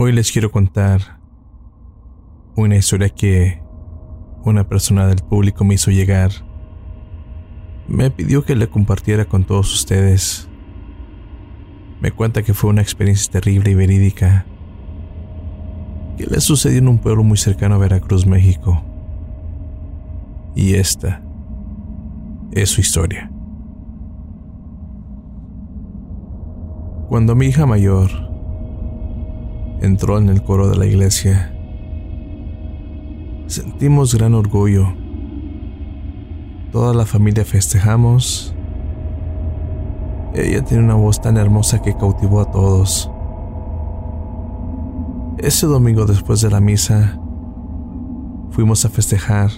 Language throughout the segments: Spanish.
Hoy les quiero contar una historia que una persona del público me hizo llegar. Me pidió que le compartiera con todos ustedes. Me cuenta que fue una experiencia terrible y verídica que le sucedió en un pueblo muy cercano a Veracruz, México. Y esta es su historia. Cuando mi hija mayor entró en el coro de la iglesia, sentimos gran orgullo. Toda la familia festejamos. Ella tiene una voz tan hermosa que cautivó a todos. Ese domingo después de la misa, fuimos a festejar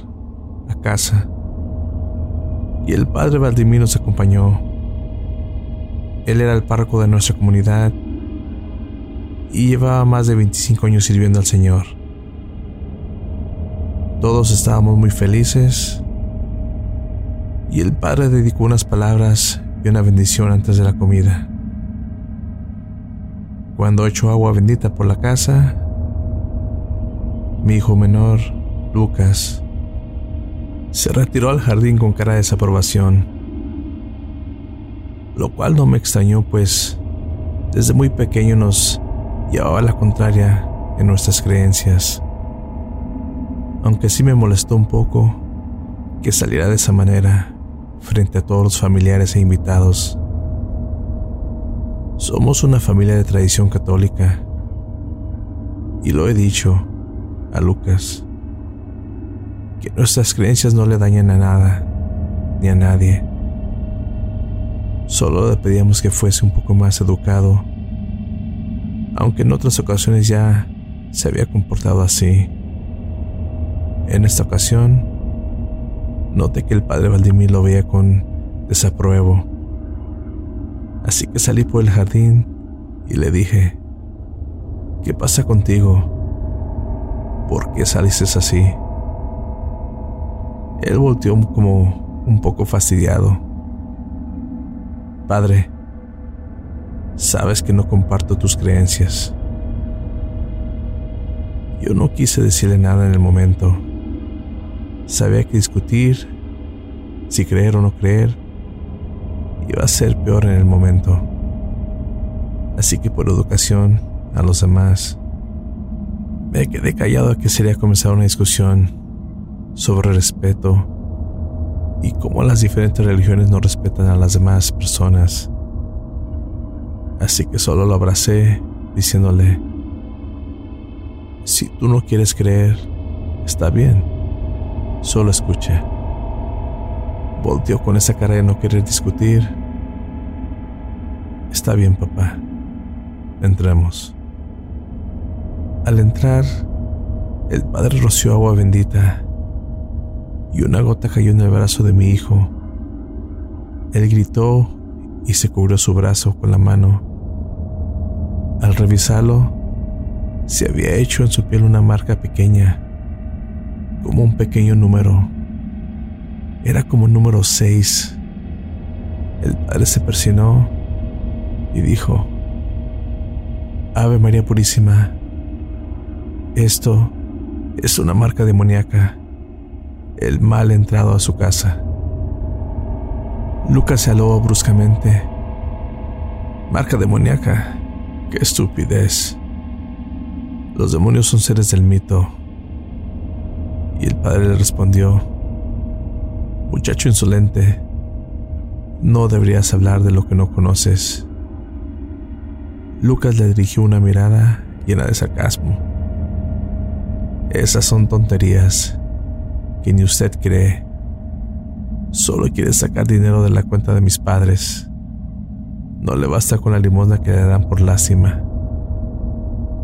a casa y el padre Valdimir nos acompañó. Él era el párroco de nuestra comunidad y llevaba más de 25 años sirviendo al Señor. Todos estábamos muy felices y el padre dedicó unas palabras y una bendición antes de la comida. Cuando echó agua bendita por la casa, mi hijo menor, Lucas, se retiró al jardín con cara de desaprobación, lo cual no me extrañó pues desde muy pequeño nos llevaba la contraria en nuestras creencias, aunque sí me molestó un poco que saliera de esa manera frente a todos los familiares e invitados. Somos una familia de tradición católica y lo he dicho a Lucas que nuestras creencias no le dañan a nada ni a nadie. Solo le pedíamos que fuese un poco más educado, aunque en otras ocasiones ya se había comportado así. En esta ocasión, noté que el padre Valdimir lo veía con desapruebo. Así que salí por el jardín y le dije, ¿qué pasa contigo? ¿Por qué saliste así? Él volteó como un poco fastidiado. Padre, sabes que no comparto tus creencias. Yo no quise decirle nada en el momento. Sabía que discutir, si creer o no creer, iba a ser peor en el momento. Así que por educación a los demás, me quedé callado a que sería comenzar una discusión sobre respeto y cómo las diferentes religiones no respetan a las demás personas. Así que solo lo abracé diciéndole, si tú no quieres creer, está bien, solo escucha. Volteó con esa cara de no querer discutir. Está bien, papá. Entremos. Al entrar, el padre roció agua bendita y una gota cayó en el brazo de mi hijo. Él gritó y se cubrió su brazo con la mano. Al revisarlo, se había hecho en su piel una marca pequeña, como un pequeño número. Era como número 6. El padre se persinó y dijo, Ave María Purísima, esto es una marca demoníaca el mal entrado a su casa. Lucas se aló bruscamente. Marca demoníaca. Qué estupidez. Los demonios son seres del mito. Y el padre le respondió, Muchacho insolente, no deberías hablar de lo que no conoces. Lucas le dirigió una mirada llena de sarcasmo. Esas son tonterías que ni usted cree. Solo quiere sacar dinero de la cuenta de mis padres. No le basta con la limosna que le dan por lástima.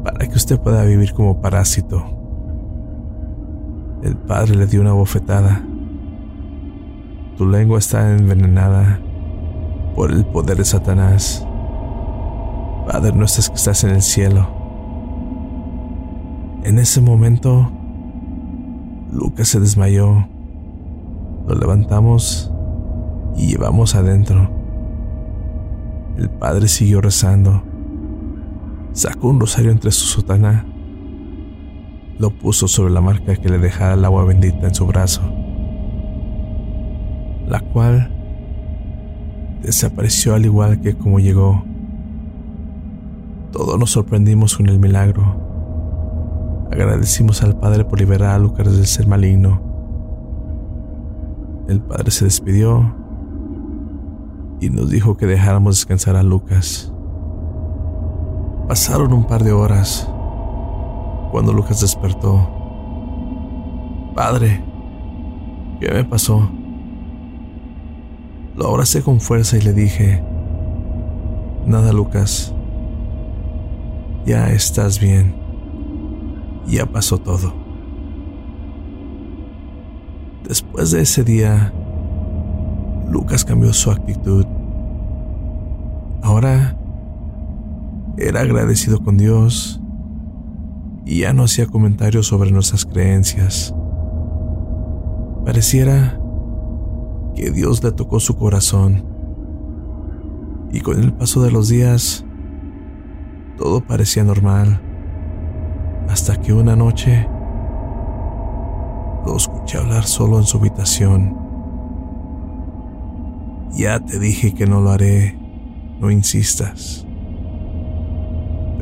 Para que usted pueda vivir como parásito. El padre le dio una bofetada. Tu lengua está envenenada por el poder de Satanás. Padre nuestro que estás en el cielo. En ese momento Lucas se desmayó. Lo levantamos y llevamos adentro. El padre siguió rezando. Sacó un rosario entre su sotana, lo puso sobre la marca que le dejara el agua bendita en su brazo, la cual desapareció al igual que como llegó. Todos nos sorprendimos con el milagro. Agradecimos al Padre por liberar a Lucas del ser maligno. El Padre se despidió y nos dijo que dejáramos descansar a Lucas. Pasaron un par de horas cuando Lucas despertó. Padre, ¿qué me pasó? Lo abracé con fuerza y le dije, nada Lucas, ya estás bien, ya pasó todo. Después de ese día, Lucas cambió su actitud. Ahora era agradecido con Dios y ya no hacía comentarios sobre nuestras creencias. Pareciera que Dios le tocó su corazón y con el paso de los días todo parecía normal hasta que una noche lo escuché hablar solo en su habitación. Ya te dije que no lo haré, no insistas.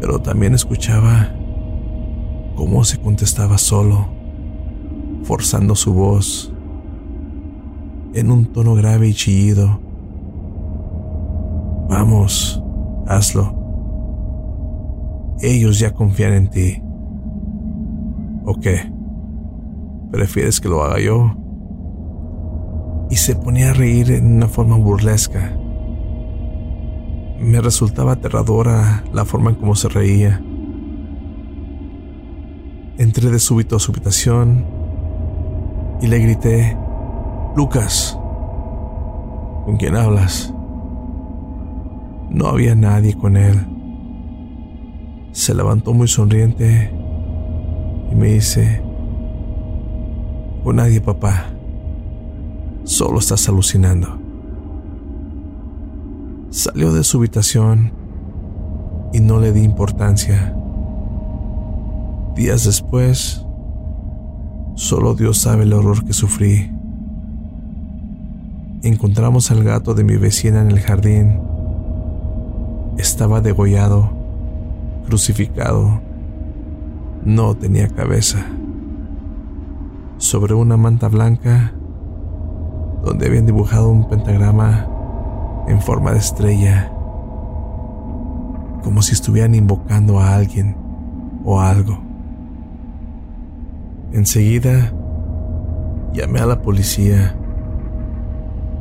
Pero también escuchaba cómo se contestaba solo, forzando su voz en un tono grave y chillido. Vamos, hazlo. Ellos ya confían en ti. ¿O qué? ¿Prefieres que lo haga yo? Y se ponía a reír en una forma burlesca. Me resultaba aterradora la forma en cómo se reía. Entré de súbito a su habitación y le grité, Lucas, ¿con quién hablas? No había nadie con él. Se levantó muy sonriente y me dice, con nadie papá, solo estás alucinando. Salió de su habitación y no le di importancia. Días después, solo Dios sabe el horror que sufrí encontramos al gato de mi vecina en el jardín. Estaba degollado, crucificado. No tenía cabeza. Sobre una manta blanca, donde habían dibujado un pentagrama en forma de estrella, como si estuvieran invocando a alguien o algo. Enseguida, llamé a la policía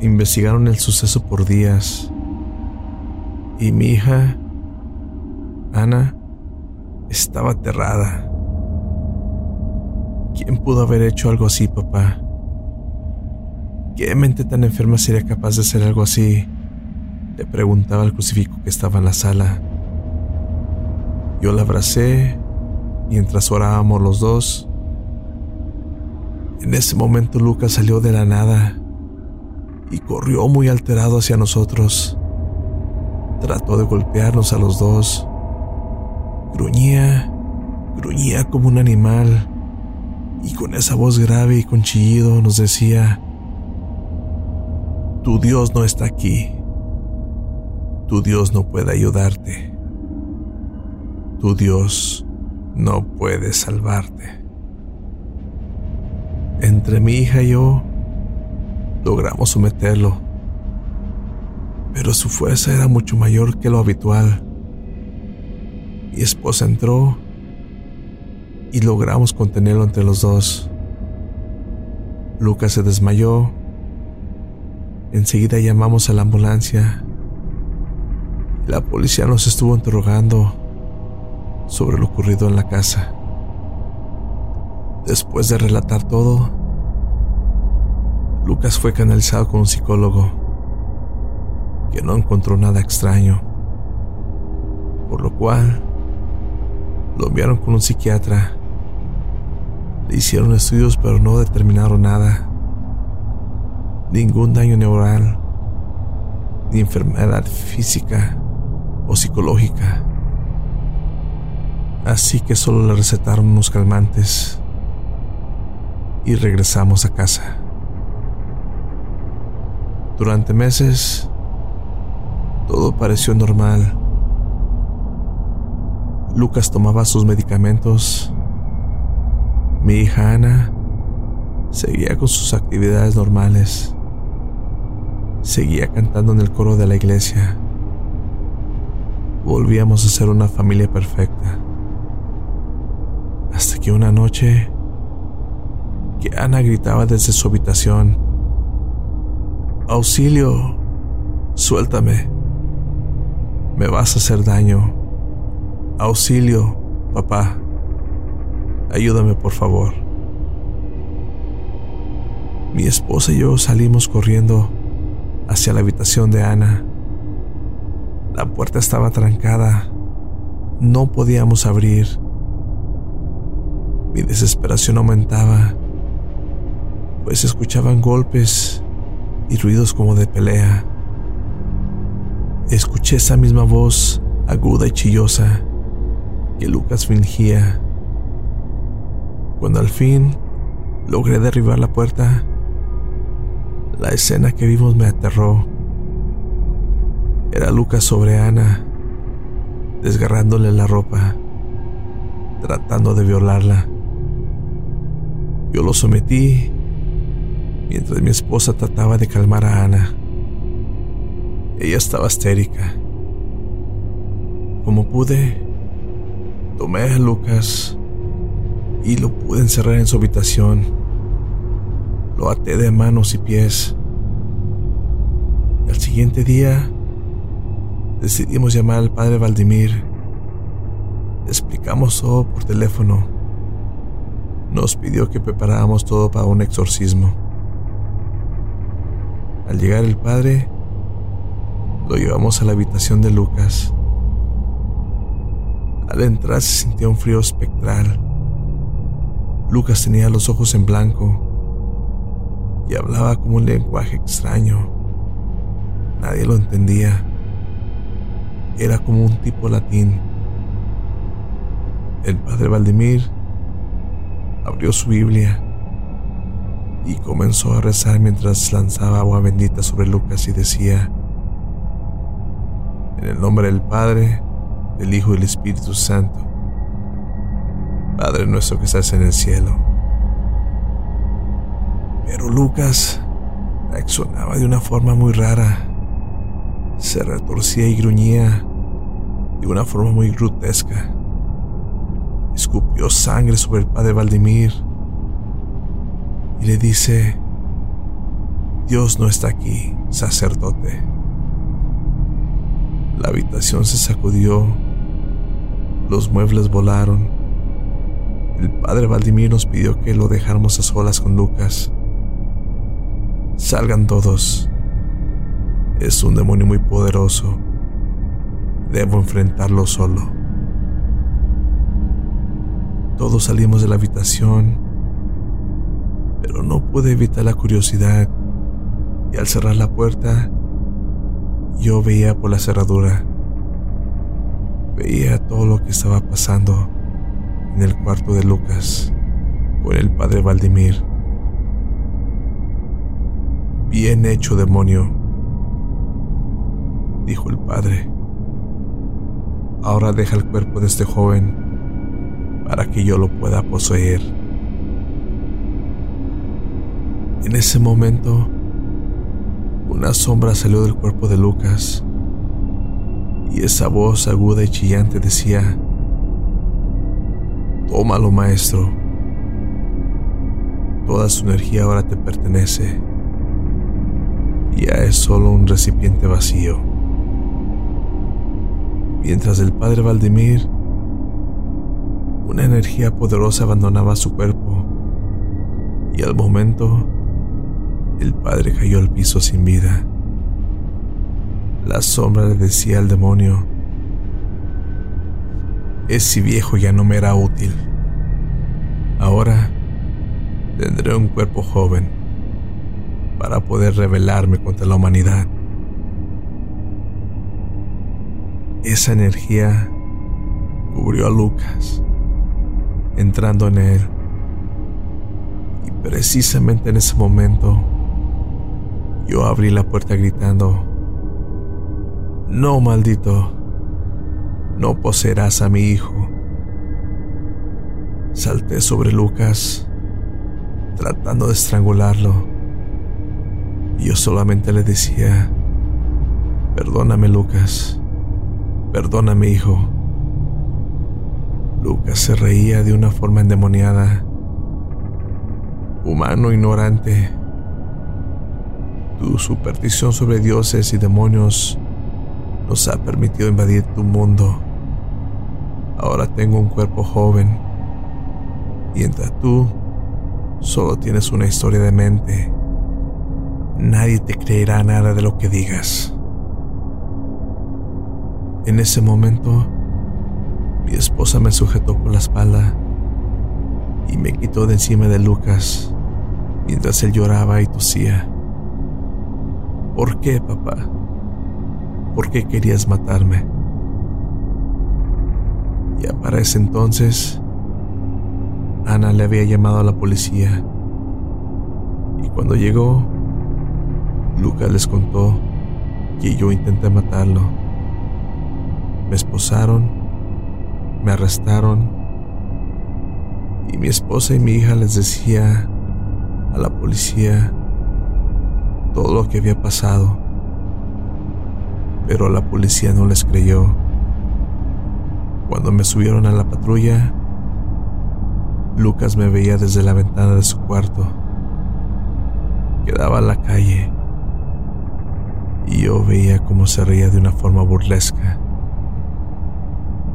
Investigaron el suceso por días y mi hija, Ana, estaba aterrada. ¿Quién pudo haber hecho algo así, papá? ¿Qué mente tan enferma sería capaz de hacer algo así? Le preguntaba al crucifijo que estaba en la sala. Yo la abracé mientras orábamos los dos. En ese momento Lucas salió de la nada y corrió muy alterado hacia nosotros. Trató de golpearnos a los dos. Gruñía, gruñía como un animal y con esa voz grave y con chillido nos decía, Tu Dios no está aquí. Tu Dios no puede ayudarte. Tu Dios no puede salvarte. Entre mi hija y yo logramos someterlo, pero su fuerza era mucho mayor que lo habitual. Mi esposa entró y logramos contenerlo entre los dos. Lucas se desmayó. Enseguida llamamos a la ambulancia. La policía nos estuvo interrogando sobre lo ocurrido en la casa. Después de relatar todo, Lucas fue canalizado con un psicólogo que no encontró nada extraño, por lo cual lo enviaron con un psiquiatra. Le hicieron estudios pero no determinaron nada, ningún daño neural, ni enfermedad física o psicológica. Así que solo le recetaron unos calmantes y regresamos a casa. Durante meses, todo pareció normal. Lucas tomaba sus medicamentos. Mi hija Ana seguía con sus actividades normales. Seguía cantando en el coro de la iglesia. Volvíamos a ser una familia perfecta. Hasta que una noche, que Ana gritaba desde su habitación, Auxilio, suéltame, me vas a hacer daño. Auxilio, papá, ayúdame por favor. Mi esposa y yo salimos corriendo hacia la habitación de Ana. La puerta estaba trancada. No podíamos abrir. Mi desesperación aumentaba, pues escuchaban golpes y ruidos como de pelea. Escuché esa misma voz aguda y chillosa que Lucas fingía. Cuando al fin logré derribar la puerta, la escena que vimos me aterró. Era Lucas sobre Ana, desgarrándole la ropa, tratando de violarla. Yo lo sometí mientras mi esposa trataba de calmar a Ana. Ella estaba histérica. Como pude, tomé a Lucas y lo pude encerrar en su habitación. Lo de manos y pies. Al siguiente día, decidimos llamar al padre Valdimir. explicamos todo por teléfono. Nos pidió que preparáramos todo para un exorcismo. Al llegar el padre, lo llevamos a la habitación de Lucas. Al entrar se sentía un frío espectral. Lucas tenía los ojos en blanco y hablaba como un lenguaje extraño. Nadie lo entendía. Era como un tipo latín. El padre Valdemir abrió su Biblia y comenzó a rezar mientras lanzaba agua bendita sobre Lucas y decía, en el nombre del Padre, del Hijo y del Espíritu Santo, Padre nuestro que estás en el cielo. Pero Lucas reaccionaba de una forma muy rara. Se retorcía y gruñía de una forma muy grotesca. Escupió sangre sobre el padre Valdimir y le dice, Dios no está aquí, sacerdote. La habitación se sacudió, los muebles volaron. El padre Valdimir nos pidió que lo dejáramos a solas con Lucas. Salgan todos. Es un demonio muy poderoso. Debo enfrentarlo solo. Todos salimos de la habitación pero no pude evitar la curiosidad y al cerrar la puerta yo veía por la cerradura. Veía todo lo que estaba pasando en el cuarto de Lucas con el padre Valdimir. Bien hecho, demonio, dijo el padre. Ahora deja el cuerpo de este joven para que yo lo pueda poseer. En ese momento, una sombra salió del cuerpo de Lucas y esa voz aguda y chillante decía, Tómalo, maestro. Toda su energía ahora te pertenece. Ya es solo un recipiente vacío. Mientras el padre Valdemir, una energía poderosa abandonaba su cuerpo y al momento el padre cayó al piso sin vida. La sombra le decía al demonio, ese viejo ya no me era útil. Ahora tendré un cuerpo joven para poder rebelarme contra la humanidad. Esa energía cubrió a Lucas, entrando en él. Y precisamente en ese momento, yo abrí la puerta gritando, No, maldito, no poseerás a mi hijo. Salté sobre Lucas, tratando de estrangularlo. Yo solamente le decía, Perdóname, Lucas. Perdóname, hijo. Lucas se reía de una forma endemoniada. Humano ignorante. Tu superstición sobre dioses y demonios nos ha permitido invadir tu mundo. Ahora tengo un cuerpo joven, mientras tú solo tienes una historia de mente. Nadie te creerá nada de lo que digas. En ese momento, mi esposa me sujetó por la espalda y me quitó de encima de Lucas mientras él lloraba y tosía. ¿Por qué, papá? ¿Por qué querías matarme? Ya para ese entonces, Ana le había llamado a la policía y cuando llegó, Lucas les contó que yo intenté matarlo me esposaron, me arrestaron y mi esposa y mi hija les decía a la policía todo lo que había pasado. Pero la policía no les creyó. Cuando me subieron a la patrulla, Lucas me veía desde la ventana de su cuarto. Quedaba a la calle y yo veía cómo se reía de una forma burlesca.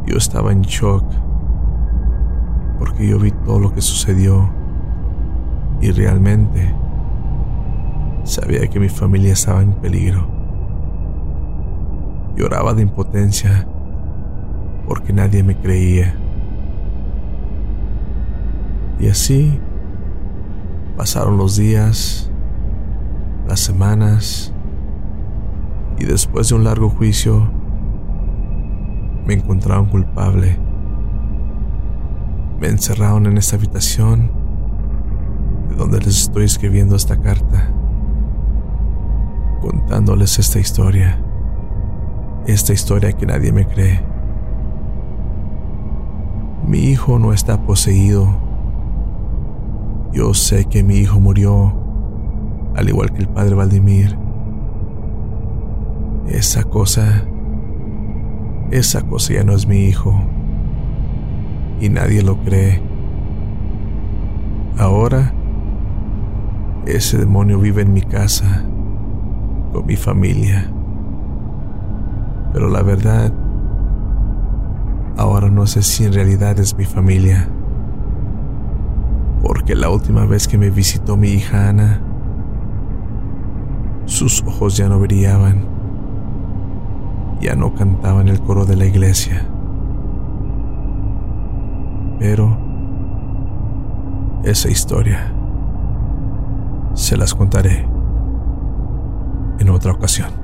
Yo estaba en shock porque yo vi todo lo que sucedió y realmente sabía que mi familia estaba en peligro. Lloraba de impotencia porque nadie me creía. Y así pasaron los días, las semanas, y después de un largo juicio, me encontraron culpable. Me encerraron en esta habitación de donde les estoy escribiendo esta carta, contándoles esta historia, esta historia que nadie me cree. Mi hijo no está poseído. Yo sé que mi hijo murió, al igual que el padre Valdimir. Esa cosa esa cosa ya no es mi hijo. Y nadie lo cree. Ahora, ese demonio vive en mi casa, con mi familia. Pero la verdad, ahora no sé si en realidad es mi familia. Porque la última vez que me visitó mi hija Ana, sus ojos ya no brillaban ya no cantaba en el coro de la iglesia. Pero esa historia se las contaré en otra ocasión.